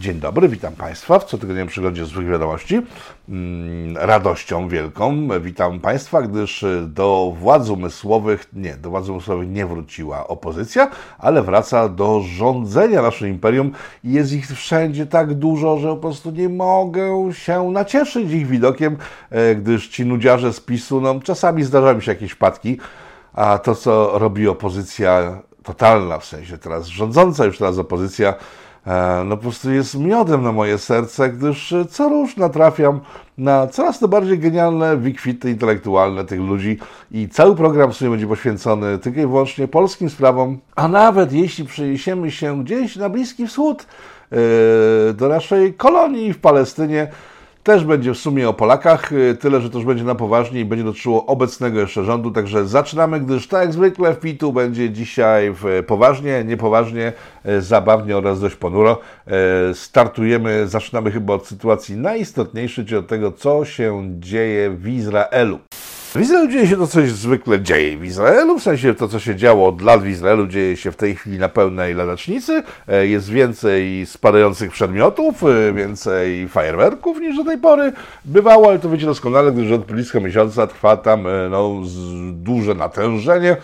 Dzień dobry, witam Państwa w cotygodniowym przeglądzie złych wiadomości. Mm, radością wielką witam Państwa, gdyż do władz umysłowych, nie, do władz umysłowych nie wróciła opozycja, ale wraca do rządzenia naszym imperium i jest ich wszędzie tak dużo, że po prostu nie mogę się nacieszyć ich widokiem, e, gdyż ci nudziarze z PiSu, no czasami zdarzają się jakieś wpadki, a to, co robi opozycja totalna, w sensie teraz rządząca już teraz opozycja, no po prostu jest miodem na moje serce, gdyż e, co róż natrafiam na coraz to bardziej genialne wykwity intelektualne tych ludzi i cały program w sumie będzie poświęcony tylko i wyłącznie polskim sprawom, a nawet jeśli przeniesiemy się gdzieś na Bliski Wschód, e, do naszej kolonii w Palestynie, też będzie w sumie o Polakach, y, tyle, że to już będzie na poważnie i będzie dotyczyło obecnego jeszcze rządu, także zaczynamy, gdyż tak jak zwykle w PIT-u będzie dzisiaj poważnie, niepoważnie, y, zabawnie oraz dość ponuro. Y, startujemy, zaczynamy chyba od sytuacji najistotniejszej, czyli od tego, co się dzieje w Izraelu. W Izraelu dzieje się to, co się zwykle dzieje w Izraelu, w sensie to, co się działo od lat w Izraelu, dzieje się w tej chwili na pełnej ladacznicy. E, jest więcej spadających przedmiotów, e, więcej fajerwerków niż do tej pory bywało, ale to wiecie doskonale, gdyż od blisko miesiąca trwa tam e, no, duże natężenie,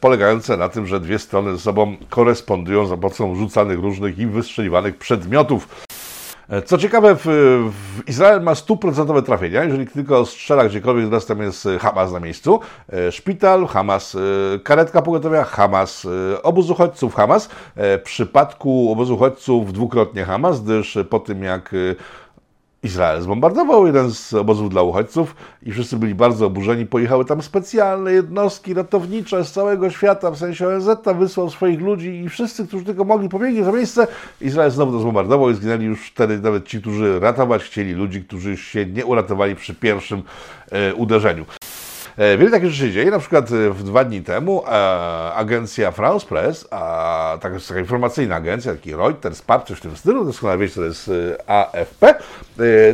polegające na tym, że dwie strony ze sobą korespondują za pomocą rzucanych różnych i wystrzeliwanych przedmiotów. E, co ciekawe, w, w Izrael ma stuprocentowe trafienia. Jeżeli tylko strzela gdziekolwiek, teraz tam jest e, Hamas na miejscu. E, szpital, Hamas, karetka pogotowia, Hamas, obóz uchodźców, Hamas. W przypadku obozu uchodźców dwukrotnie Hamas, gdyż po tym jak Izrael zbombardował jeden z obozów dla uchodźców i wszyscy byli bardzo oburzeni. Pojechały tam specjalne jednostki ratownicze z całego świata, w sensie ONZ wysłał swoich ludzi i wszyscy, którzy tylko mogli, pobiegli w miejsce. Izrael znowu to zbombardował i zginęli już wtedy nawet ci, którzy ratować chcieli ludzi, którzy się nie uratowali przy pierwszym e, uderzeniu. E, wiele takich rzeczy się dzieje. Na przykład e, w dwa dni temu e, agencja France Press, a taka, taka informacyjna agencja, taki Reuters, PAP, coś w tym stylu, doskonale wiecie, to jest AFP,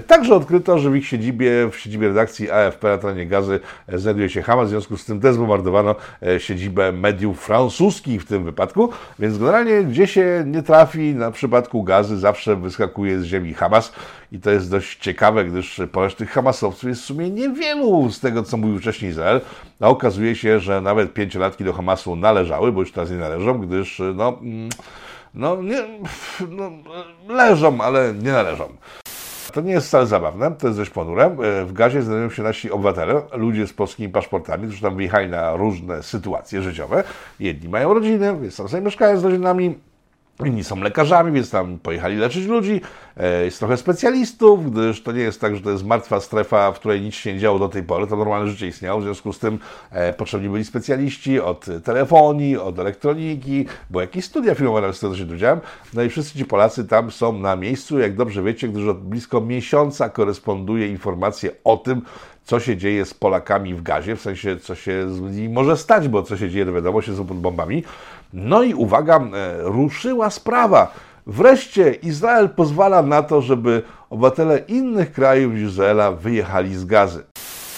także odkryto, że w ich siedzibie, w siedzibie redakcji AFP na terenie Gazy znajduje się Hamas, w związku z tym dezbombardowano siedzibę mediów francuskich w tym wypadku, więc generalnie gdzie się nie trafi na przypadku Gazy zawsze wyskakuje z ziemi Hamas i to jest dość ciekawe, gdyż ponieważ tych Hamasowców jest w sumie niewielu z tego, co mówił wcześniej Izrael, a okazuje się, że nawet pięciolatki do Hamasu należały, bo już teraz nie należą, gdyż no, mm, no, nie, no leżą, ale nie należą. To nie jest wcale zabawne, to jest dość ponure. W gazie znajdują się nasi obywatele, ludzie z polskimi paszportami, którzy tam wyjechali na różne sytuacje życiowe. Jedni mają rodziny, więc tam sobie mieszkają z rodzinami, Inni są lekarzami, więc tam pojechali leczyć ludzi. E, jest trochę specjalistów, gdyż to nie jest tak, że to jest martwa strefa, w której nic się nie działo do tej pory. To normalne życie istniało, w związku z tym e, potrzebni byli specjaliści od telefonii, od elektroniki, bo jakieś studia filmowe z tego się dowiedziałem. No i wszyscy ci Polacy tam są na miejscu, jak dobrze wiecie, gdyż od blisko miesiąca koresponduje informacje o tym, co się dzieje z Polakami w gazie, w sensie co się z nimi może stać, bo co się dzieje, to wiadomo, się są pod bombami. No i uwaga, e, ruszyła sprawa. Wreszcie Izrael pozwala na to, żeby obywatele innych krajów Izraela wyjechali z gazy.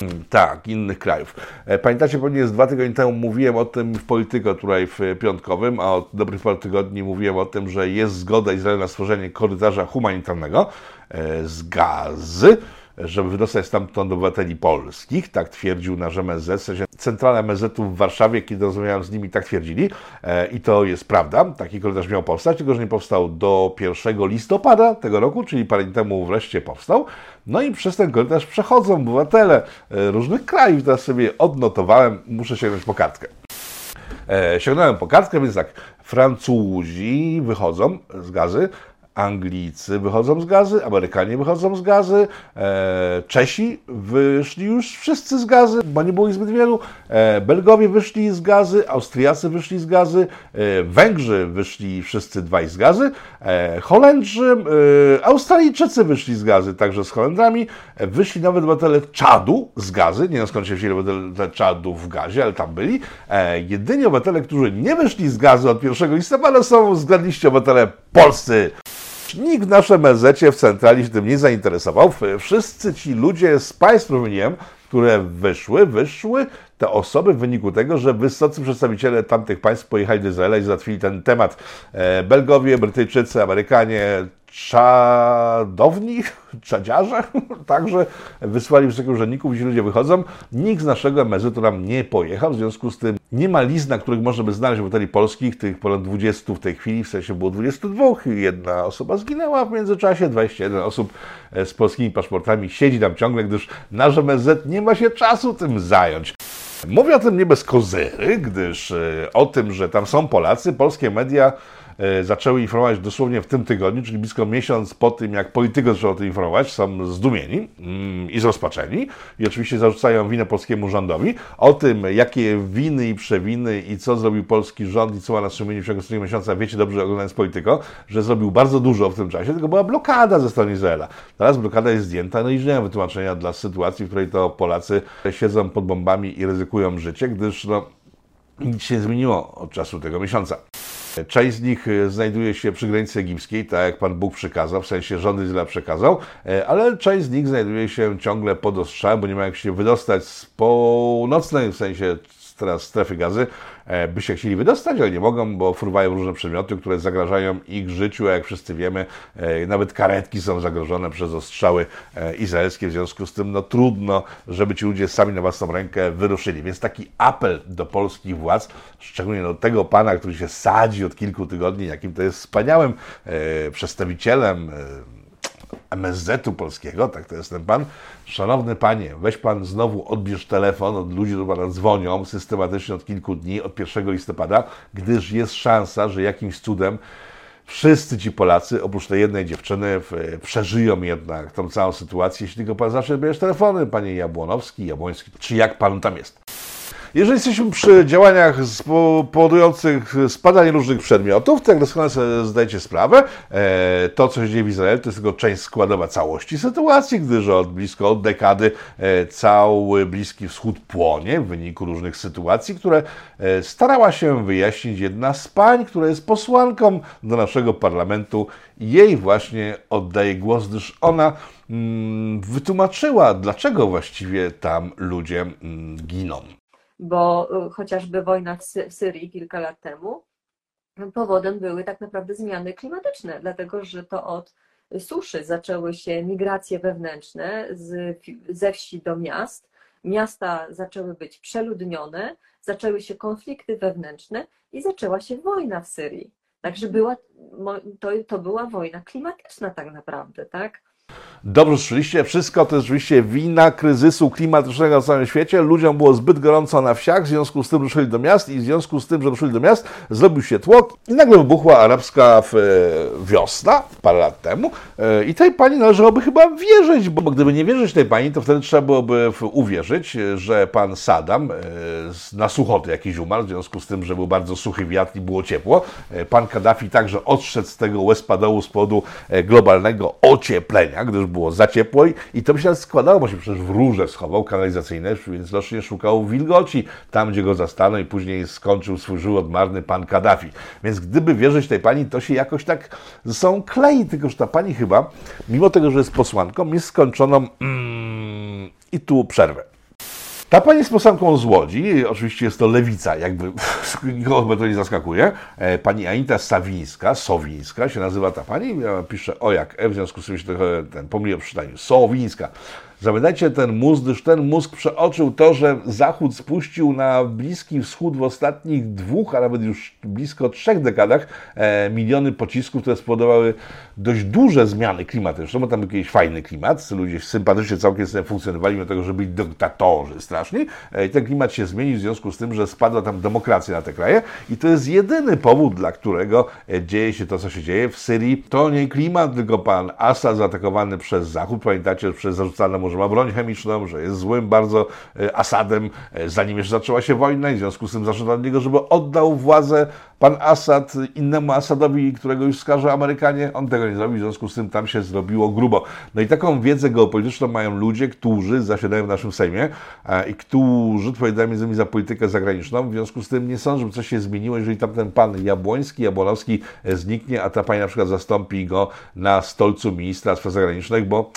Hmm, tak, innych krajów. E, pamiętacie, pewnie z dwa tygodnie temu mówiłem o tym w Polityko tutaj w piątkowym, a od dobrych paru tygodni mówiłem o tym, że jest zgoda Izraela na stworzenie korytarza humanitarnego e, z gazy żeby wydostać stamtąd obywateli polskich, tak twierdził nasz MSZ, w sensie centrala MSZ-u w Warszawie, kiedy rozmawiałem z nimi, tak twierdzili. E, i to jest prawda, taki korytarz miał powstać, tylko że nie powstał do 1 listopada tego roku, czyli parę dni temu wreszcie powstał, no i przez ten korytarz przechodzą obywatele e, różnych krajów, teraz sobie odnotowałem, muszę sięgnąć po kartkę. E, sięgnąłem po kartkę, więc tak, Francuzi wychodzą z gazy, Anglicy wychodzą z gazy, Amerykanie wychodzą z gazy, e, Czesi wyszli już wszyscy z gazy, bo nie było ich zbyt wielu, e, Belgowie wyszli z gazy, Austriacy wyszli z gazy, e, Węgrzy wyszli wszyscy dwaj z gazy, e, Holendrzy, e, Australijczycy wyszli z gazy, także z Holendrami, e, wyszli nawet obywatele Czadu z gazy, nie wiem skąd się wzięli obywatele Czadu w gazie, ale tam byli. jedynie obywatele, którzy nie wyszli z gazy od 1 listopada są zgadliście obywatele polscy. Nikt w naszym MZ w centrali się tym nie zainteresował. Wszyscy ci ludzie z państw, które wyszły, wyszły te osoby w wyniku tego, że wysocy przedstawiciele tamtych państw pojechali do Izraela i załatwili ten temat. E, Belgowie, Brytyjczycy, Amerykanie, czadowni, czadziarze, także wysłali wysokich urzędników i ci ludzie wychodzą. Nikt z naszego MSZ-u tam nie pojechał, w związku z tym nie ma list, na których można by znaleźć obywateli polskich, tych ponad 20 w tej chwili, w sensie było 22, jedna osoba zginęła w międzyczasie, 21 osób z polskimi paszportami siedzi tam ciągle, gdyż nasz MSZ nie ma się czasu tym zająć. Mówię o tym nie bez kozery, gdyż e, o tym, że tam są Polacy, polskie media zaczęły informować dosłownie w tym tygodniu, czyli blisko miesiąc po tym, jak politycy zaczęli o tym informować, są zdumieni mm, i zrozpaczeni i oczywiście zarzucają winę polskiemu rządowi. O tym, jakie winy i przewiny i co zrobił polski rząd i co ma na sumieniu w ciągu ostatniego miesiąca, wiecie dobrze oglądając Polityko, że zrobił bardzo dużo w tym czasie, tylko była blokada ze strony Izraela. Teraz blokada jest zdjęta, no i nie ma wytłumaczenia dla sytuacji, w której to Polacy siedzą pod bombami i ryzykują życie, gdyż no, nic się nie zmieniło od czasu tego miesiąca. Część z nich e, znajduje się przy granicy egipskiej, tak jak Pan Bóg przykazał, w sensie rząd Izraela przekazał, e, ale część z nich znajduje się ciągle pod ostrzałem, bo nie ma jak się wydostać z północnej, w sensie teraz strefy gazy, by się chcieli wydostać, ale nie mogą, bo fruwają różne przedmioty, które zagrażają ich życiu, a jak wszyscy wiemy, e, nawet karetki są zagrożone przez ostrzały e, izraelskie, w związku z tym no, trudno, żeby ci ludzie sami na własną rękę wyruszyli. Więc taki apel do polskich władz, szczególnie do tego pana, który się sadzi od kilku tygodni, jakim to jest wspaniałym przedstawicielem MSZ-u polskiego, tak to jest ten pan. Szanowny panie, weź pan znowu odbierz telefon od ludzi, którzy pana dzwonią systematycznie od kilku dni, od 1 listopada, gdyż jest szansa, że jakimś cudem wszyscy ci Polacy, oprócz tej jednej dziewczyny, przeżyją jednak tą całą sytuację, jeśli tylko pan zacznie odbierać telefony, panie Jabłonowski, Jabłoński, czy jak pan tam jest. Jeżeli jesteśmy przy działaniach powodujących spadanie różnych przedmiotów, to jak doskonale sobie zdajecie sprawę, e, to co się dzieje w Izraelu to jest tylko część składowa całości sytuacji, gdyż od blisko od dekady e, cały Bliski Wschód płonie w wyniku różnych sytuacji, które e, starała się wyjaśnić jedna z pań, która jest posłanką do naszego parlamentu. Jej właśnie oddaję głos, gdyż ona mm, wytłumaczyła, dlaczego właściwie tam ludzie mm, giną bo y, chociażby wojna w Syrii kilka lat temu, powodem były tak naprawdę zmiany klimatyczne, dlatego że to od suszy zaczęły się migracje wewnętrzne z, ze wsi do miast, miasta zaczęły być przeludnione, zaczęły się konflikty wewnętrzne i zaczęła się wojna w Syrii. Także była, to, to była wojna klimatyczna tak naprawdę, tak? Dobrze słyszeliście, wszystko to jest oczywiście wina kryzysu klimatycznego na całym świecie. Ludziom było zbyt gorąco na wsiach, w związku z tym ruszyli do miast i w związku z tym, że ruszyli do miast, zrobił się tłok i nagle wybuchła arabska wiosna parę lat temu e, i tej pani należałoby chyba wierzyć, bo gdyby nie wierzyć tej pani, to wtedy trzeba byłoby uwierzyć, że pan Saddam e, na suchoty jakiś umarł, w związku z tym, że był bardzo suchy wiatr i było ciepło. E, pan Kaddafi także odszedł z tego łezpadołu z powodu globalnego ocieplenia, gdyż było za ciepło i to by się składało, bo się przecież w rurze schował kanalizacyjne, więc rocznie szukał wilgoci tam, gdzie go zastano i później skończył swój żywot marny pan Kaddafi. Więc gdyby wierzyć tej pani, to się jakoś tak sobą klei, tylko że ta pani chyba, mimo tego, że jest posłanką, jest skończoną mm, i tu przerwę. Ta pani jest posłanką z Łodzi, oczywiście jest to lewica, jakby nikogo to nie zaskakuje. E, pani Anita Sawińska, Sowińska się nazywa ta pani, ja o jak E, w związku z tym się trochę ten pomyliłem w czytaniu. Sowińska. Zapamiętajcie ten mózg, gdyż ten mózg przeoczył to, że Zachód spuścił na Bliski Wschód w ostatnich dwóch, a nawet już blisko trzech dekadach e, miliony pocisków, które spowodowały dość duże zmiany klimatyczne, bo tam był fajny klimat, ludzie sympatycznie całkiem sobie funkcjonowali, mimo tego, że byli dyktatorzy straszni. E, ten klimat się zmienił w związku z tym, że spadła tam demokracja na te kraje i to jest jedyny powód, dla którego e, dzieje się to, co się dzieje w Syrii. To nie klimat, tylko pan Assad zaatakowany przez Zachód. Pamiętacie, przez zarzucane mu, że ma broń chemiczną, że jest złym bardzo e, Asadem, zanim jeszcze zaczęła się wojna i w związku z tym zażądano od niego, żeby oddał władzę pan Assad innemu Assadowi, którego już wskaże Amerykanie. On tego nie zrobił, w związku z tym tam się zrobiło grubo. No i taką wiedzę geopolityczną mają ludzie, którzy zasiadają w naszym Sejmie i którzy odpowiadają między innymi za politykę zagraniczną. W związku z tym nie sądzę, żeby coś się zmieniło, jeżeli tamten pan Jabłoński, Jabłonowski zniknie, a ta pani na przykład zastąpi go na stolcu ministra spraw zagranicznych, bo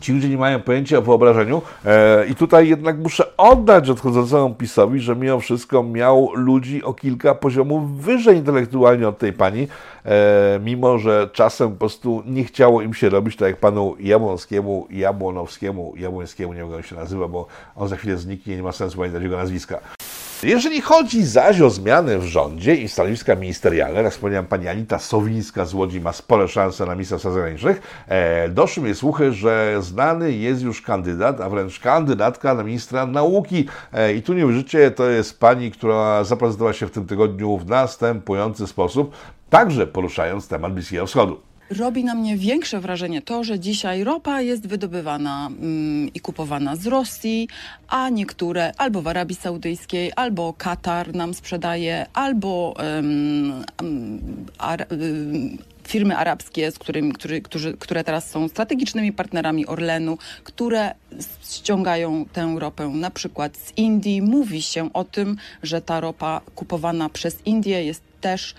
Ci ludzie nie mają pojęcia o wyobrażeniu e, i tutaj jednak muszę oddać odchodzącemu PiSowi, że mimo wszystko miał ludzi o kilka poziomów wyżej intelektualnie od tej pani, e, mimo że czasem po prostu nie chciało im się robić, tak jak panu Jabłonskiemu, Jabłonowskiemu, Jabłońskiemu, nie wiem jak on się nazywa, bo on za chwilę zniknie, nie ma sensu pamiętać jego nazwiska. Jeżeli chodzi zaś o zmiany w rządzie i stanowiska ministerialne, jak wspomniałem, pani Anita Sowińska z Łodzi ma spore szanse na Ministerstwa Zagranicznych, e, doszły mnie słuchy, że znany jest już kandydat, a wręcz kandydatka na ministra nauki. E, I tu nie wierzycie, to jest pani, która zaprezentowała się w tym tygodniu w następujący sposób, także poruszając temat Bliskiego Wschodu. Robi na mnie większe wrażenie to, że dzisiaj ropa jest wydobywana mm, i kupowana z Rosji, a niektóre albo w Arabii Saudyjskiej, albo Katar nam sprzedaje, albo em, ar, em, firmy arabskie, z którymi, który, którzy, które teraz są strategicznymi partnerami Orlenu, które ściągają tę ropę na przykład z Indii. Mówi się o tym, że ta ropa kupowana przez Indię jest też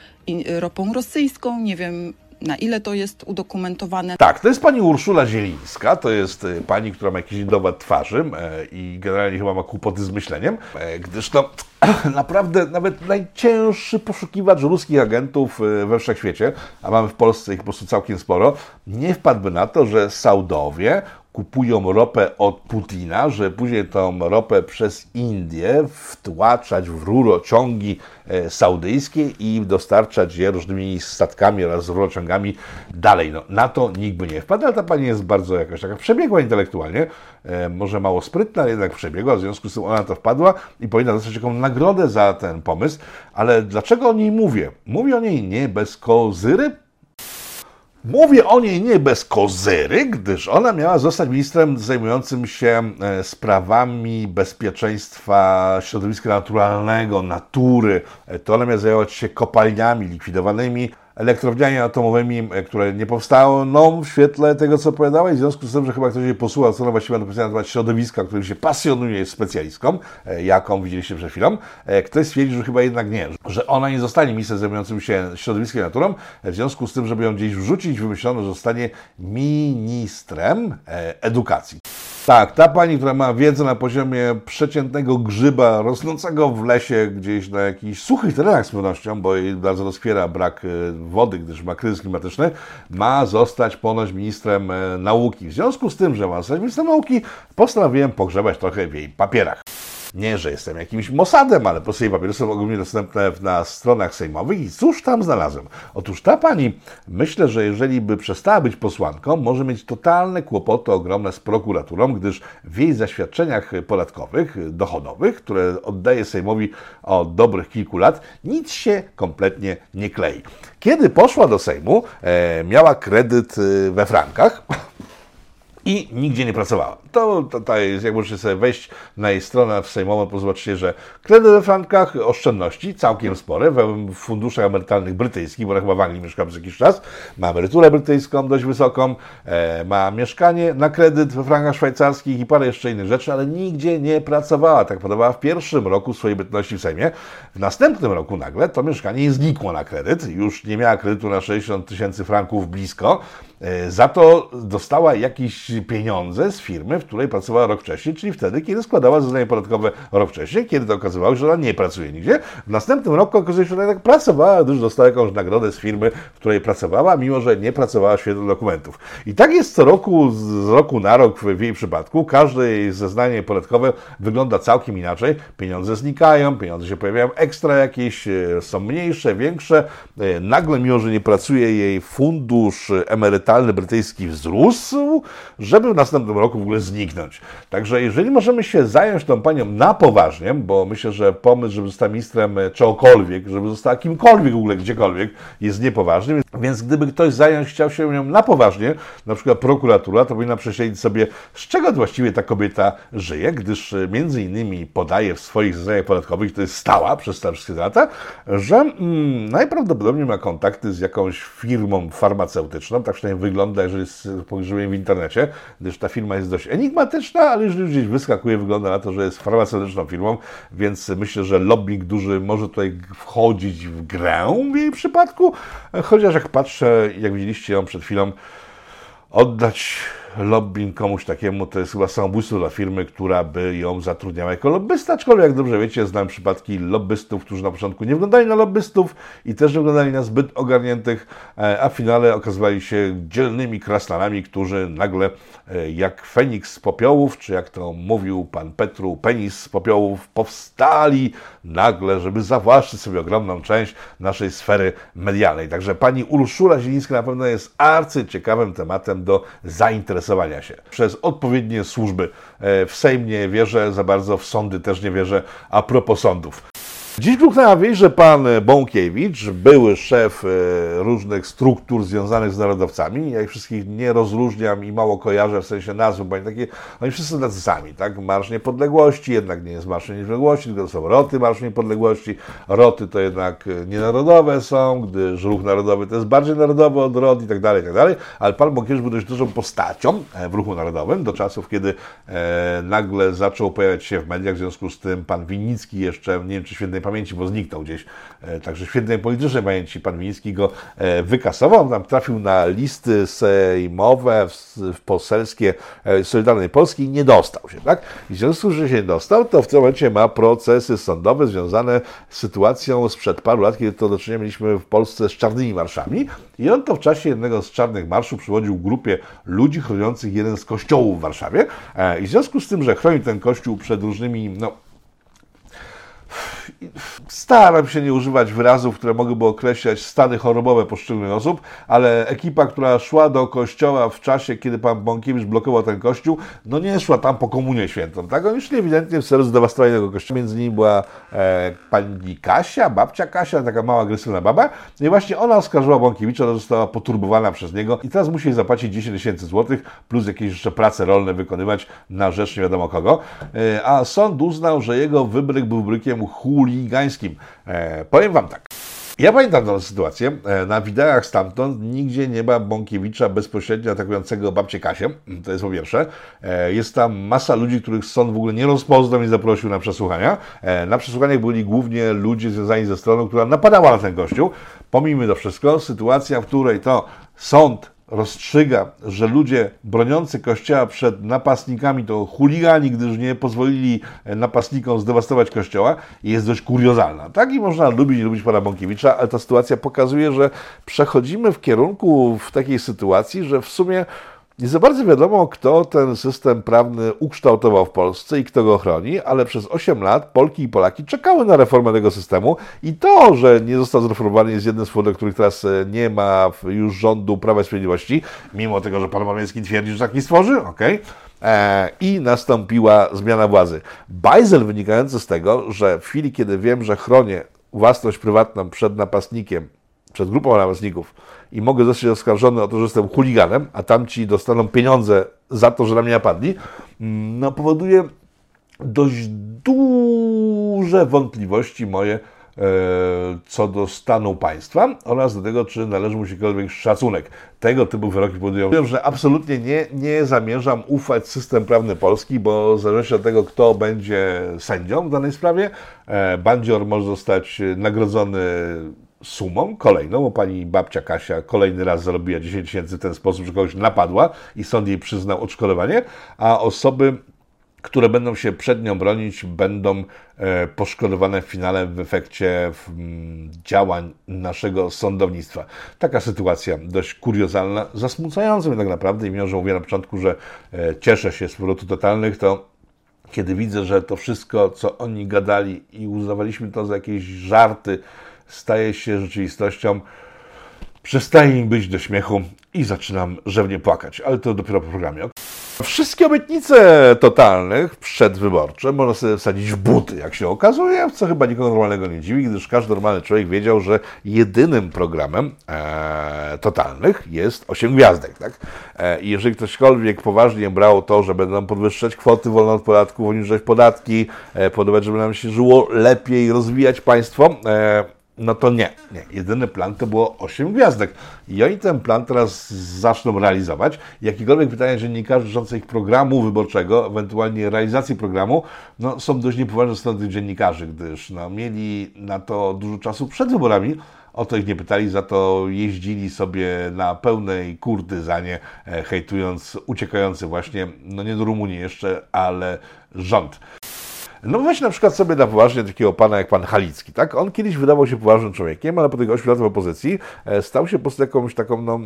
ropą rosyjską. Nie wiem na ile to jest udokumentowane. Tak, to jest pani Urszula Zielińska, to jest y, pani, która ma jakiś indowat twarzy e, i generalnie chyba ma kłopoty z myśleniem, e, gdyż to naprawdę nawet najcięższy poszukiwacz ruskich agentów y, we wszechświecie, a mamy w Polsce ich po prostu całkiem sporo, nie wpadłby na to, że Saudowie kupują ropę od Putina, że później tą ropę przez Indię wtłaczać w rurociągi e, saudyjskie i dostarczać je różnymi statkami oraz rurociągami dalej. No, na to nikt by nie wpadł, ale ta pani jest bardzo jakaś taka przebiegła intelektualnie, e, może mało sprytna, ale jednak przebiegła, w związku z tym ona na to wpadła i powinna dostać jakąś nagrodę za ten pomysł. Ale dlaczego o niej mówię? Mówię o niej nie bez kozyry, Mówię o niej nie bez kozery, gdyż ona miała zostać ministrem zajmującym się e, sprawami bezpieczeństwa środowiska naturalnego, natury. E, To ona miała zajmować się kopalniami likwidowanymi, elektrowniami atomowymi, e, które nie powstaną w świetle tego, co opowiadałeś, w związku z tym, że chyba ktoś jej posłuchał, co ona właściwie napisała na temat środowiska, którym się pasjonuje, jest specjalistką, e, jaką widzieliście przed chwilą. E, Ktoś stwierdził, że chyba jednak nie, że ona nie zostanie ministrem zajmującym się środowiskiem i naturą, w związku z tym, żeby ją gdzieś wrzucić, wymyślono, że zostanie ministrem edukacji. Tak, ta pani, która ma wiedzę na poziomie przeciętnego grzyba rosnącego w lesie gdzieś na jakichś suchych terenach z pewnością, bo jej bardzo rozpiera brak e, wody, gdyż ma kryzys klimatyczny, ma zostać ponoć ministrem e, nauki. W związku z tym, że ma zostać ministrem nauki, postanowiłem pogrzebać trochę w jej papierach. Nie, że jestem jakimś Mossadem, ale po prostu jej papiery są ogólnie dostępne na stronach sejmowych i cóż tam znalazłem? Otóż ta pani, myślę, że jeżeli by przestała być posłanką, może mieć totalne kłopoty ogromne z prokuraturą, gdyż w jej zaświadczeniach podatkowych, dochodowych, które oddaje Sejmowi od dobrych kilku lat, nic się kompletnie nie klei. Kiedy poszła do Sejmu, e, miała kredyt e, we frankach, i nigdzie nie pracowała. To, jest, jak możecie sobie wejść na jej stronę w sejmową, to zobaczycie, że kredyt we frankach, oszczędności całkiem spore w funduszach emerytalnych brytyjskich, bo ona chyba w Anglii mieszka przez jakiś czas, ma emeryturę brytyjską dość wysoką, e, ma mieszkanie na kredyt we frankach szwajcarskich i parę jeszcze innych rzeczy, ale nigdzie nie pracowała. Tak podobała w pierwszym roku swojej bytności w Sejmie. W następnym roku nagle to mieszkanie jej znikło na kredyt, już nie miała kredytu na 60 tysięcy franków blisko, Za to dostała jakieś pieniądze z firmy, w której pracowała rok wcześniej, czyli wtedy, kiedy składała zeznanie podatkowe rok wcześniej, kiedy to okazywało się, że ona nie pracuje nigdzie. W następnym roku okazuje się, że ona jednak pracowała, gdyż dostała jakąś nagrodę z firmy, w której pracowała, mimo że nie pracowała w świetle dokumentów. I tak jest co roku, z roku na rok w jej przypadku. Każde jej zeznanie podatkowe wygląda całkiem inaczej. Pieniądze znikają, pieniądze się pojawiają ekstra jakieś, e, są mniejsze, większe. E, Nagle, mimo że nie pracuje jej fundusz emerytalny, brytyjski wzrósł, żeby w następnym roku w ogóle zniknąć. Także jeżeli możemy się zająć tą panią na poważnie, bo myślę, że pomysł, żeby została ministrem czegokolwiek, żeby została kimkolwiek w ogóle, gdziekolwiek, jest niepoważny. Więc gdyby ktoś zająć chciał się nią na poważnie, na przykład prokuratura, to powinna prześledzić sobie, z czego właściwie ta kobieta żyje, gdyż e, między innymi podaje w swoich zeznaniach podatkowych, to jest stała przez te wszystkie lata, że mm, najprawdopodobniej ma kontakty z jakąś firmą farmaceutyczną, tak przynajmniej wygląda, jeżeli spojrzymy w internecie, gdyż ta firma jest dość enigmatyczna, ale jeżeli gdzieś wyskakuje, wygląda na to, że jest farmaceutyczną firmą, więc myślę, że lobbying duży może tutaj wchodzić w grę w jej przypadku, chociaż jak patrzę, jak widzieliście ją przed chwilą, oddać lobbying komuś takiemu to jest chyba samobójstwo dla firmy, która by ją zatrudniała jako lobbysta, aczkolwiek jak dobrze wiecie, znam przypadki lobbystów, którzy na początku nie wyglądali na lobbystów i też nie wyglądali na zbyt ogarniętych, e, a w finale okazywali się dzielnymi krasnalami, którzy nagle e, jak Feniks z popiołów, czy jak to mówił pan Petru, penis z popiołów, powstali nagle, żeby zawłaszczyć sobie ogromną część naszej sfery medialnej. Także pani Urszula Zielińska na pewno jest arcyciekawym tematem do zainteresowania się przez odpowiednie służby. E, w Sejm nie wierzę za bardzo, w sądy też nie wierzę, a propos sądów. Dziś bruknęła wieść, że pan Bąkiewicz, były szef e, różnych struktur związanych z narodowcami, ja ich wszystkich nie rozróżniam i mało kojarzę w sensie nazwy, bo oni takie, oni wszyscy są tacy sami, tak? Marsz Niepodległości jednak nie jest Marsz Niepodległości, tylko to są roty Marsz Niepodległości. Roty to jednak nienarodowe są, gdyż ruch narodowy to jest bardziej narodowy od rot i tak dalej, i tak dalej. Ale pan Bąkiewicz był dość dużą postacią e, w ruchu narodowym do czasów, kiedy e, nagle zaczął pojawiać się w mediach, w związku z tym pan Winnicki jeszcze, nie wiem czy pamięci, bo zniknął gdzieś, e, także świetnej politycznej pamięci. Pan Wiński go e, wykasował, tam trafił na listy sejmowe, poselskie e, Solidarnej Polski i nie dostał się, tak? I w związku że się nie dostał, to w tym momencie ma procesy sądowe związane z sytuacją sprzed paru lat, kiedy to do czynienia mieliśmy w Polsce z czarnymi marszami. I on to w czasie jednego z czarnych marszów przywodził grupie ludzi chroniących jeden z kościołów w Warszawie. I w związku z tym, że chronił ten kościół przed różnymi, no Staram się nie używać wyrazów, które mogłyby określać stany chorobowe poszczególnych osób, ale ekipa, która szła do kościoła w czasie, kiedy pan Bąkiewicz blokował ten kościół, no nie szła tam po komunię świętą, tak? Oni szli ewidentnie w celu zdewastowania tego kościoła. Między nimi była e, pani Kasia, babcia Kasia, taka mała agresywna baba. No I właśnie ona oskarżyła Bąkiewicza, że została poturbowana przez niego i teraz musi zapłacić 10 tysięcy złotych, plus jakieś jeszcze prace rolne wykonywać na rzecz nie wiadomo kogo. E, a sąd uznał, że jego wybryk był wybrykiem chuligańskim. E, powiem Wam tak. Ja pamiętam tę sytuację. E, na wideach stamtąd nigdzie nie ma Bąkiewicza bezpośrednio atakującego babcię Kasię. To jest po pierwsze. E, jest tam masa ludzi, których sąd w ogóle nie rozpoznał i zaprosił na przesłuchania. E, na przesłuchaniach byli głównie ludzie związani ze stroną, która napadała na ten kościół. Pomijmy to wszystko. Sytuacja, w której to sąd rozstrzyga, że ludzie broniący kościoła przed napastnikami to chuligani, gdyż nie pozwolili napastnikom zdewastować kościoła, jest dość kuriozalna. Tak i można lubić lubić pana Bąkiewicza, ale ta sytuacja pokazuje, że przechodzimy w kierunku w takiej sytuacji, że w sumie nie za bardzo wiadomo, kto ten system prawny ukształtował w Polsce i kto go chroni, ale przez 8 lat Polki i Polaki czekały na reformę tego systemu i to, że nie został zreformowany jest jednym z powodów, których teraz e, nie ma już rządu Prawa i Sprawiedliwości, mimo tego, że pan Morawiecki twierdzi, że taki stworzy, okej. Okay. E, I nastąpiła zmiana władzy. Bajzel wynikający z tego, że w chwili, kiedy wiem, że chronię własność prywatną przed napastnikiem, przed grupą napastników, i mogę zostać oskarżony o to, że jestem chuliganem, a tamci dostaną pieniądze za to, że na mnie napadli, mm, no, powoduje dość duże wątpliwości moje e, co do stanu państwa oraz do tego, czy należy mu się jakikolwiek szacunek. Tego typu wyroki powodują, Wiem, że absolutnie nie, nie zamierzam ufać system prawny Polski, bo zależności od tego, kto będzie sędzią w danej sprawie, e, bandzior może zostać nagrodzony sumą kolejną, bo pani babcia Kasia kolejny raz zarobiła 10 tysięcy w ten sposób, że kogoś napadła i sąd jej przyznał odszkodowanie, a osoby, które będą się przed nią bronić, będą e, poszkodowane w finale w efekcie działań naszego sądownictwa. Taka sytuacja dość kuriozalna, zasmucająca mnie tak naprawdę i mimo, że mówię na początku, że e, cieszę się z powrotu totalnych, to kiedy widzę, że to wszystko, co oni gadali i uznawaliśmy to za jakieś żarty, staje się rzeczywistością, przestaje im być do śmiechu i zaczynam rzewnie płakać, ale to dopiero po programie. Wszystkie obietnice totalnych przedwyborcze można sobie wsadzić w buty, jak się okazuje, co chyba nikogo normalnego nie dziwi, gdyż każdy normalny człowiek wiedział, że jedynym programem e, totalnych jest 8 gwiazdek. Tak? E, jeżeli ktośkolwiek poważnie brał to, że będą podwyższać kwoty wolne od podatków, obniżać podatki, e, podobać, żeby nam się żyło lepiej, rozwijać państwo, e, No to nie, nie. Jedyny plan to było 8 gwiazdek. I oni ten plan teraz zaczną realizować. Jakiekolwiek pytania dziennikarzy dotyczące ich programu wyborczego, ewentualnie realizacji programu, no, są dość niepoważne strony tych dziennikarzy, gdyż no, mieli na to dużo czasu przed wyborami. O to ich nie pytali, za to jeździli sobie na pełnej kurtyzanie, e, hejtując uciekający właśnie, no nie do Rumunii jeszcze, ale rząd. No weź na przykład sobie na poważnie takiego pana jak pan Halicki, tak? On kiedyś wydawał się poważnym człowiekiem, ale po tych 8 latach w opozycji e, stał się po prostu jakąś taką no,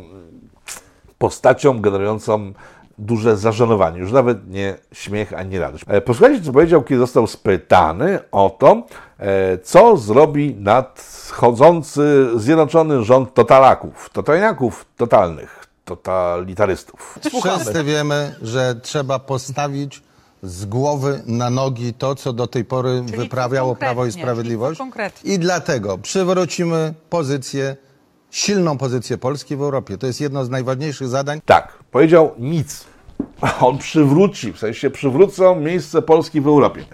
postacią generującą duże zażenowanie, już nawet nie śmiech ani radość. E, Posłuchajcie, co powiedział, kiedy został spytany o to, e, co zrobi nadchodzący zjednoczony rząd totalaków, totalniaków totalnych, totalitarystów. Wszyscy wiemy, że trzeba postawić z głowy na nogi to, co do tej pory Czyli wyprawiało Prawo i? Sprawiedliwość. I dlatego przywrócimy pozycję, silną pozycję Polski w Europie. To jest jedno z najważniejszych zadań. Tak, powiedział nic. On przywróci, w sensie przywrócą miejsce Polski w Europie.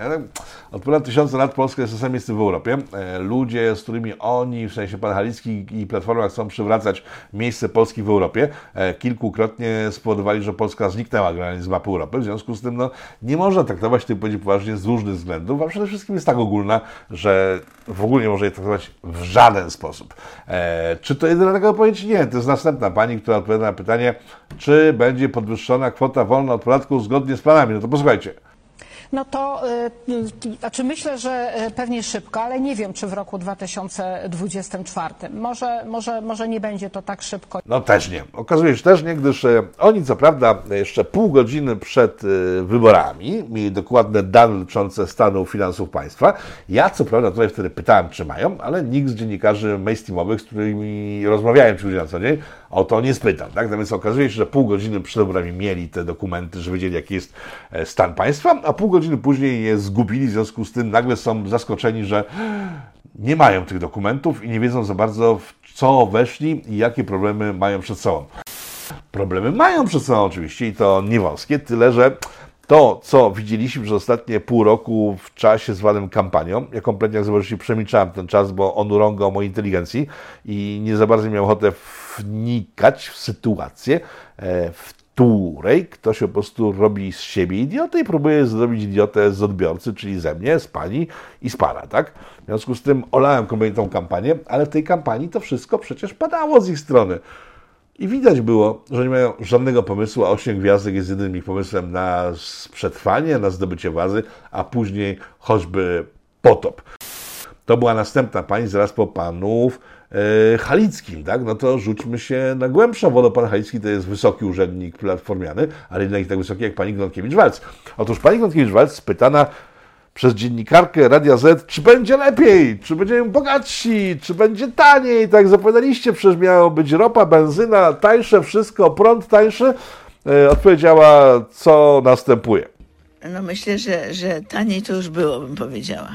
Od ponad tysiąca lat Polska jest czasem miejsce w Europie. E, Ludzie, z którymi oni, w sensie pan Halicki i Platforma chcą przywracać miejsce Polski w Europie, e, kilkukrotnie spowodowali, że Polska zniknęła generalnie z mapy Europy. W związku z tym no, nie można traktować tej powiedzieć poważnie z różnych względów, a przede wszystkim jest tak ogólna, że w ogóle nie można jej traktować w żaden sposób. E, czy to jedyna taka odpowiedź? Nie. To jest następna pani, która odpowiada na pytanie, czy będzie podwyższona kwota wolna od podatku zgodnie z planami. No to posłuchajcie. No to y, y, znaczy myślę, że y, pewnie szybko, ale nie wiem, czy w roku 2024. Może, może, może nie będzie to tak szybko. No też nie. Okazuje się też nie, gdyż oni co prawda jeszcze pół godziny przed wyborami mieli dokładne dane dotyczące stanu finansów państwa. Ja co prawda tutaj wtedy pytałem, czy mają, ale nikt z dziennikarzy mainstreamowych, z którymi rozmawiałem przy na co dzień, o to nie spytał. Tak? Więc okazuje się, że pół godziny przed wyborami mieli te dokumenty, że wiedzieli jaki jest e, stan państwa, a pół godziny później je zgubili, w związku z tym nagle są zaskoczeni, że nie mają tych dokumentów i nie wiedzą za bardzo w co weszli i jakie problemy mają przed sobą. Problemy mają przed sobą oczywiście i to nie wąskie, tyle że to, co widzieliśmy przez ostatnie pół roku w czasie zwanym kampanią, ja kompletnie, jak zobaczycie, przemilczałem ten czas, bo on urągał mojej inteligencji i nie za bardzo miałem ochotę wnikać w sytuację, e, w której ktoś po prostu robi z siebie idiotę i próbuje zrobić idiotę z odbiorcy, czyli ze mnie, z pani i z pana, tak? W związku z tym olałem kompletnie tą kampanię, ale w tej kampanii to wszystko przecież padało z ich strony. I widać było, że nie mają żadnego pomysłu, a 8 gwiazdek jest jedynym ich pomysłem na przetrwanie, na zdobycie władzy, a później choćby potop. To była następna pani, zaraz po panów Halickim, tak? No to rzućmy się na głębszą wodę. Pan Halicki to jest wysoki urzędnik platformiany, ale jednak nie tak wysoki jak pani Gronkiewicz-Walc. Otóż pani Gronkiewicz-Walc spytana przez dziennikarkę Radia Z, czy będzie lepiej, czy będziemy bogatsi, czy będzie taniej, tak jak zapowiadaliście, przecież miało być ropa, benzyna, tańsze, wszystko, prąd tańszy. E, odpowiedziała, co następuje. No myślę, że, że taniej to już było, bym powiedziała.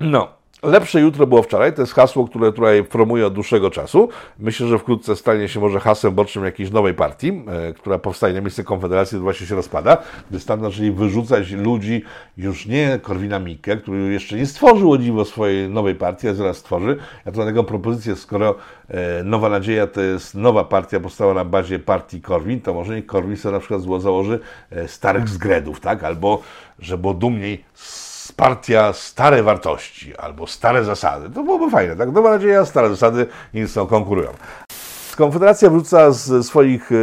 No, lepsze jutro było wczoraj. To jest hasło, które tutaj promuję od dłuższego czasu. Myślę, że wkrótce stanie się może hasłem bocznym jakiejś nowej partii, e, która powstaje na miejsce Konfederacji, to właśnie się rozpada, gdy stan zaczęli wyrzucać ludzi, już nie Korwina Mikke, który jeszcze nie stworzył o dziwo swojej nowej partii, a zaraz stworzy. Ja to taką propozycję, skoro e, Nowa Nadzieja to jest nowa partia, powstała na bazie partii Korwin, to może niech Korwin sobie na przykład założy e, starych zgredów, tak? Albo, że było dumniej s- partia stare wartości albo stare zasady. To byłoby fajne, tak? Nowa nadzieja, stare zasady nie ze sobą konkurują. Konfederacja wrzuca z swoich e,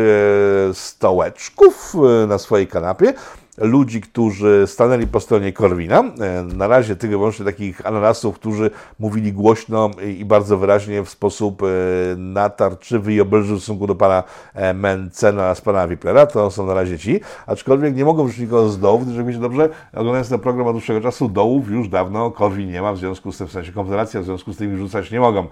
stołeczków e, na swojej kanapie ludzi, którzy stanęli po stronie Korwina. E, Na razie tylko wyłącznie takich ananasów, którzy mówili głośno i bardzo wyraźnie w sposób e, natarczywy i obelżywy w stosunku do pana e, Mencena oraz pana Wiplera. To są na razie ci. Aczkolwiek nie mogą wrzucić nikogo z dołów, gdyż jak wiecie dobrze, oglądając ten program od dłuższego czasu, dołów już dawno Korwin nie ma, w związku z tym, w sensie Konfederacja, w związku z tym rzucać nie mogą.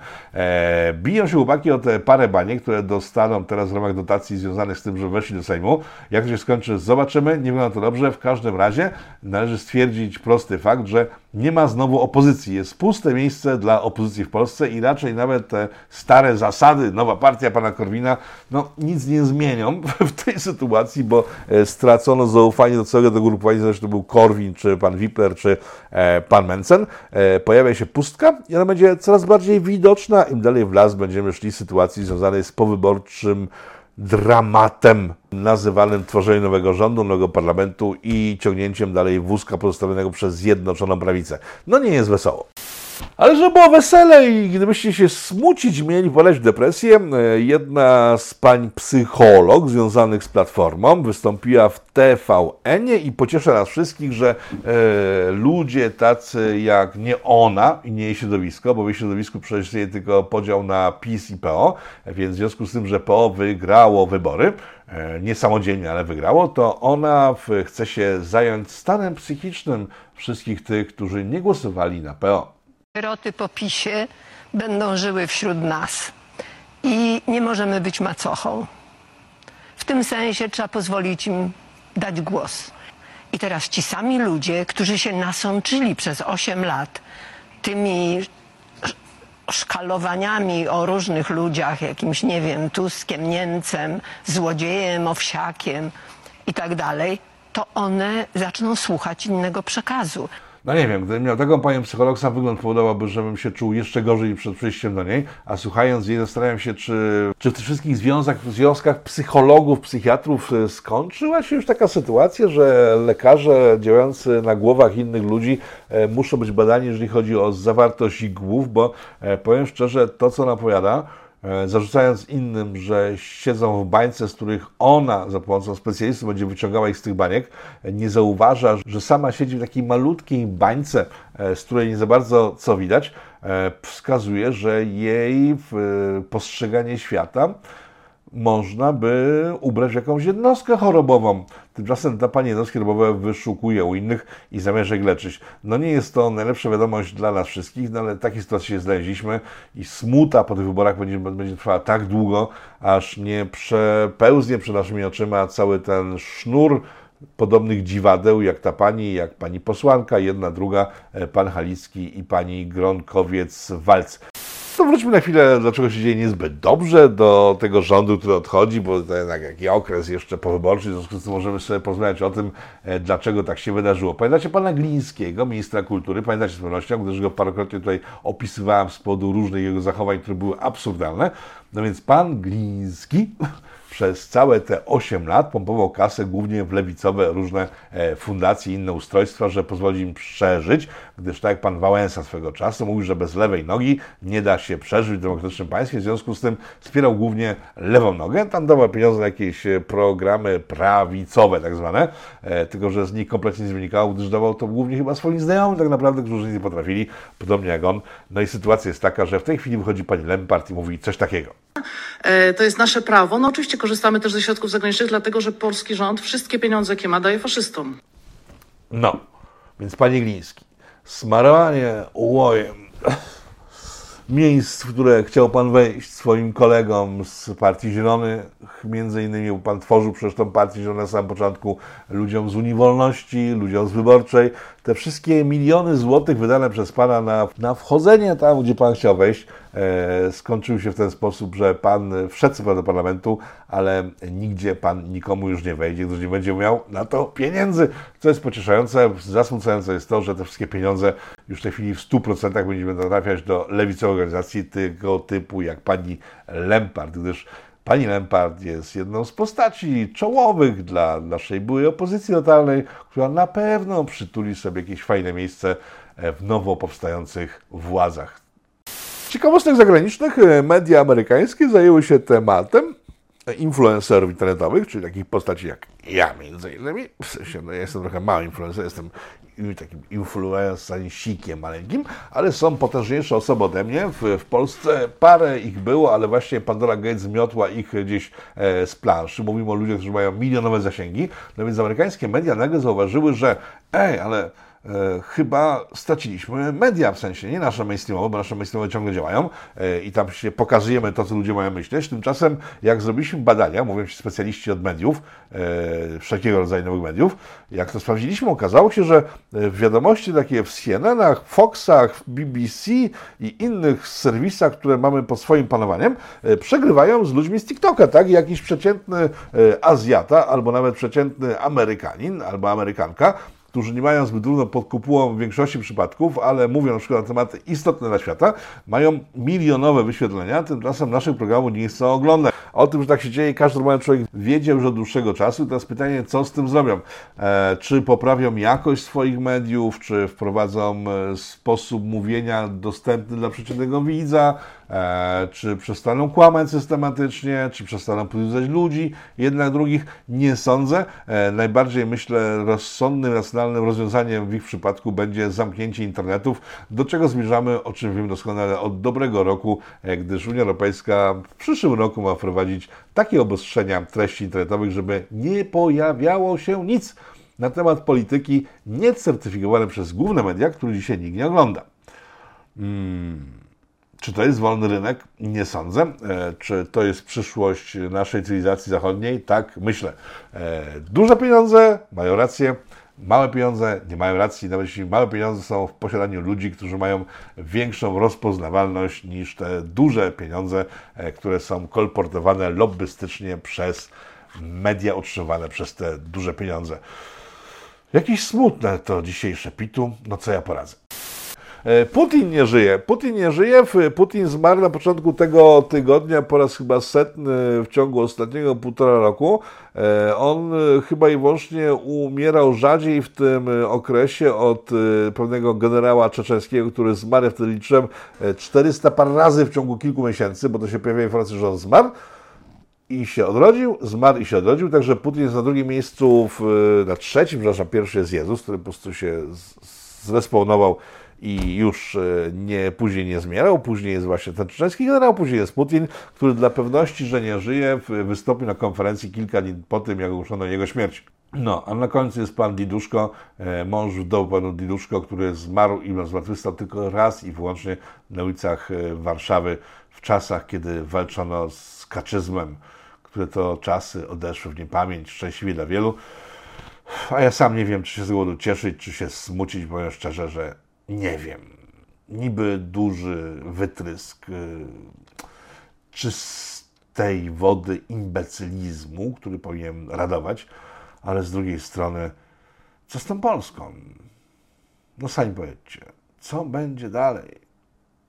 Biją się chłopaki o te parę baniek, które dostaną teraz w ramach dotacji związanych z tym, że weszli do Sejmu. Jak to się skończy, zobaczymy. Nie wygląda to dobrze. Dobrze. W każdym razie należy stwierdzić prosty fakt, że nie ma znowu opozycji. Jest puste miejsce dla opozycji w Polsce i raczej nawet te stare zasady, nowa partia pana Korwina, no nic nie zmienią w tej sytuacji, bo e, stracono zaufanie do całego tego grupowania, zresztą to był Korwin, czy pan Wipler, czy e, pan Mencen. E, pojawia się pustka i ona będzie coraz bardziej widoczna. Im dalej w las będziemy szli sytuacji związanej z powyborczym dramatem nazywanym tworzeniem nowego rządu, nowego parlamentu i ciągnięciem dalej wózka pozostawionego przez Zjednoczoną Prawicę. No nie jest wesoło. Ale żeby było wesele i gdybyście się smucić mieli, poleć w depresję, e, jedna z pań psycholog związanych z Platformą wystąpiła w TVN i pocieszę nas wszystkich, że e, ludzie tacy jak nie ona i nie jej środowisko, bo w jej środowisku przecież tylko podział na PiS i PO, więc w związku z tym, że PO wygrało wybory, e, nie samodzielnie, ale wygrało, to ona chce się zająć stanem psychicznym wszystkich tych, którzy nie głosowali na PO. Sieroty po PiSie będą żyły wśród nas i nie możemy być macochą. W tym sensie trzeba pozwolić im dać głos. I teraz ci sami ludzie, którzy się nasączyli przez 8 lat tymi sz- szkalowaniami o różnych ludziach, jakimś, nie wiem, Tuskiem, Niemcem, złodziejem, owsiakiem i tak dalej, to one zaczną słuchać innego przekazu. No nie wiem, gdybym miał taką panią psycholog, sam wygląd powodowałby, żebym się czuł jeszcze gorzej przed przyjściem do niej, a słuchając jej zastanawiam się, czy, czy w tych wszystkich związkach, związkach psychologów, psychiatrów e, skończyła się już taka sytuacja, że lekarze działający na głowach innych ludzi e, muszą być badani, jeżeli chodzi o zawartość ich głów, bo e, powiem szczerze, to co e, zarzucając innym, że siedzą w bańce, z których ona za pomocą specjalistów będzie wyciągała ich z tych baniek, e, nie zauważa, że sama siedzi w takiej malutkiej bańce, e, z której nie za bardzo co widać, e, wskazuje, że jej e, postrzeganie świata można by ubrać jakąś jednostkę chorobową. Tymczasem ta pani jednostki chorobowe wyszukuje u innych i zamierza ich leczyć. No nie jest to najlepsza wiadomość dla nas wszystkich, no ale takiej sytuacji się znaleźliśmy i smuta po tych wyborach będzie, będzie trwała tak długo, aż nie przepełznie przed naszymi oczyma cały ten sznur podobnych dziwadeł, jak ta pani, jak pani posłanka, jedna, druga, e, pan Halicki i pani Gronkowiec-Walc. To wróćmy na chwilę, dlaczego się dzieje niezbyt dobrze do tego rządu, który odchodzi, bo to jednak jaki okres jeszcze powyborczy, w związku z tym możemy sobie porozmawiać o tym, e, dlaczego tak się wydarzyło. Pamiętacie pana Glińskiego, ministra kultury, pamiętacie z pewnością, gdyż go parokrotnie tutaj opisywałem z powodu różnych jego zachowań, które były absurdalne. No więc pan Gliński przez całe te 8 lat pompował kasę głównie w lewicowe różne e, fundacje i inne ustrojstwa, że pozwoli im przeżyć, gdyż tak jak pan Wałęsa swego czasu mówił, że bez lewej nogi nie da się przeżyć w demokratycznym państwie, w związku z tym wspierał głównie lewą nogę, tam dawał pieniądze na jakieś e, programy prawicowe tak zwane, e, tylko że z nich kompletnie nie wynikało, gdyż dawał to głównie chyba swoim znajomym tak naprawdę, którzy nie potrafili, podobnie jak on. No i sytuacja jest taka, że w tej chwili wychodzi pani Lempart i mówi coś takiego. E, To jest nasze prawo. No oczywiście korzystamy też ze środków zagranicznych, dlatego że polski rząd wszystkie pieniądze, jakie ma, daje faszystom. No, więc panie Gliński, smarowanie łojem miejsc, w które chciał pan wejść swoim kolegom z Partii Zielonych, między innymi pan tworzył przecież tą Partię Zieloną na samym początku ludziom z Unii Wolności, ludziom z Wyborczej, te wszystkie miliony złotych wydane przez pana na, na wchodzenie tam, gdzie pan chciał wejść, e, skończyły się w ten sposób, że pan wszedł do parlamentu, ale nigdzie pan nikomu już nie wejdzie, gdyż nie będzie miał na to pieniędzy. Co jest pocieszające, zasmucające jest to, że te wszystkie pieniądze już w tej chwili w 100% będziemy trafiać do lewicowych organizacji tego typu jak pani Lempart, gdyż Pani Lempart jest jedną z postaci czołowych dla naszej byłej opozycji totalnej, która na pewno przytuli sobie jakieś fajne miejsce w nowo powstających władzach. Ciekawostek zagranicznych e, media amerykańskie zajęły się tematem influencerów internetowych, czyli takich postaci jak ja między innymi. W sensie, no ja jestem trochę mały influencer, jestem takim influencersikiem maleńkim, ale są potężniejsze osoby ode mnie. W, w Polsce parę ich było, ale właśnie Pandora Gates zmiotła ich gdzieś e, z planszy. Mówimy o ludziach, którzy mają milionowe zasięgi. No więc amerykańskie media nagle zauważyły, że ej, ale chyba straciliśmy media, w sensie nie nasze mainstreamowe, bo nasze mainstreamowe ciągle działają e, i tam się pokazujemy to, co ludzie mają myśleć. Tymczasem, jak zrobiliśmy badania, mówią ci specjaliści od mediów, e, wszelkiego rodzaju nowych mediów, jak to sprawdziliśmy, okazało się, że e, wiadomości takie w CNN-ach, Foxach, BBC i innych serwisach, które mamy pod swoim panowaniem, e, przegrywają z ludźmi z TikToka, tak? Jakiś przeciętny e, Azjata albo nawet przeciętny Amerykanin albo Amerykanka którzy nie mają zbyt trudno pod kopułą w większości przypadków, ale mówią na przykład na tematy istotne dla świata, mają milionowe wyświetlenia, tymczasem naszych programów nie chcą oglądać. O tym, że tak się dzieje, każdy normalny człowiek wiedział już od dłuższego czasu. Teraz pytanie, co z tym zrobią? E, czy poprawią jakość swoich mediów, czy wprowadzą e, sposób mówienia dostępny dla przeciętnego widza, czy przestaną kłamać systematycznie, czy przestaną podjudzać ludzi, jednak drugich nie sądzę. E, najbardziej myślę rozsądnym, racjonalnym rozwiązaniem w ich przypadku będzie zamknięcie internetów, do czego zmierzamy, o czym wiem doskonale od dobrego roku, e, gdyż Unia Europejska w przyszłym roku ma wprowadzić takie obostrzenia treści internetowych, żeby nie pojawiało się nic na temat polityki niecertyfikowane przez główne media, które dzisiaj nikt nie ogląda. Hmm. Czy to jest wolny rynek? Nie sądzę. E, czy to jest przyszłość naszej cywilizacji zachodniej? Tak, myślę. E, duże pieniądze mają rację. Małe pieniądze nie mają racji, nawet jeśli małe pieniądze są w posiadaniu ludzi, którzy mają większą rozpoznawalność niż te duże pieniądze, e, które są kolportowane lobbystycznie przez media utrzymywane przez te duże pieniądze. Jakieś smutne to dzisiejsze pitu, no co ja poradzę. E, Putin nie żyje. Putin nie żyje. Putin zmarł na początku tego tygodnia po raz chyba setny w ciągu ostatniego półtora roku. E, on e, chyba i wyłącznie umierał rzadziej w tym okresie od pewnego generała czeczeńskiego, który zmarł, wtedy liczyłem 400 par razy w ciągu kilku miesięcy, bo to się pojawia informacja, że on zmarł i się odrodził, zmarł i się odrodził, także Putin jest na drugim miejscu, w, na trzecim, przepraszam, pierwszy jest Jezus, który po prostu się zrespawnował i już e, nie, później nie zmierał. Później jest właśnie ten czeczeński generał, później jest Putin, który dla pewności, że nie żyje, wystąpił na konferencji kilka dni po tym, jak ogłoszono jego śmierć. No, a na końcu jest pan Diduszko, e, mąż wdowy panu Diduszko, który zmarł i zmartwychwstał tylko raz i wyłącznie na ulicach e, Warszawy w czasach, kiedy walczono z kaczyzmem, które to czasy odeszły w niepamięć, szczęśliwie dla wielu. A ja sam nie wiem, czy się z głodu cieszyć, czy się smucić, powiem szczerze, że nie wiem, niby duży wytrysk y, czystej wody imbecylizmu, który powinien radować, ale z drugiej strony, co z tą Polską? No sami powiedzcie, co będzie dalej?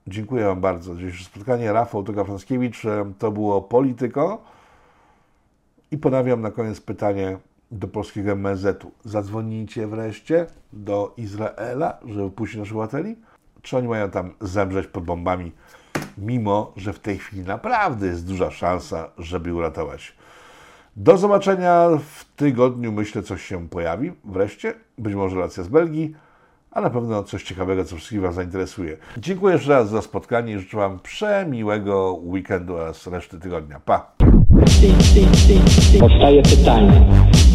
Dziękuję Wam bardzo za dzisiejsze spotkanie. Rafał Toga-Franskiewicz, to było Polityko. I ponawiam na koniec pytanie, do polskiego MSZ-u. Zadzwonicie wreszcie do Izraela, żeby puścić naszych obywateli? Czy oni mają tam zemrzeć pod bombami, mimo że w tej chwili naprawdę jest duża szansa, żeby uratować? Do zobaczenia w tygodniu. Myślę, coś się pojawi wreszcie. Być może relacja z Belgii, a na pewno coś ciekawego, co wszystkich Was zainteresuje. Dziękuję jeszcze raz za spotkanie i życzę Wam przemiłego weekendu oraz reszty tygodnia. Pa! Powstaje pytanie,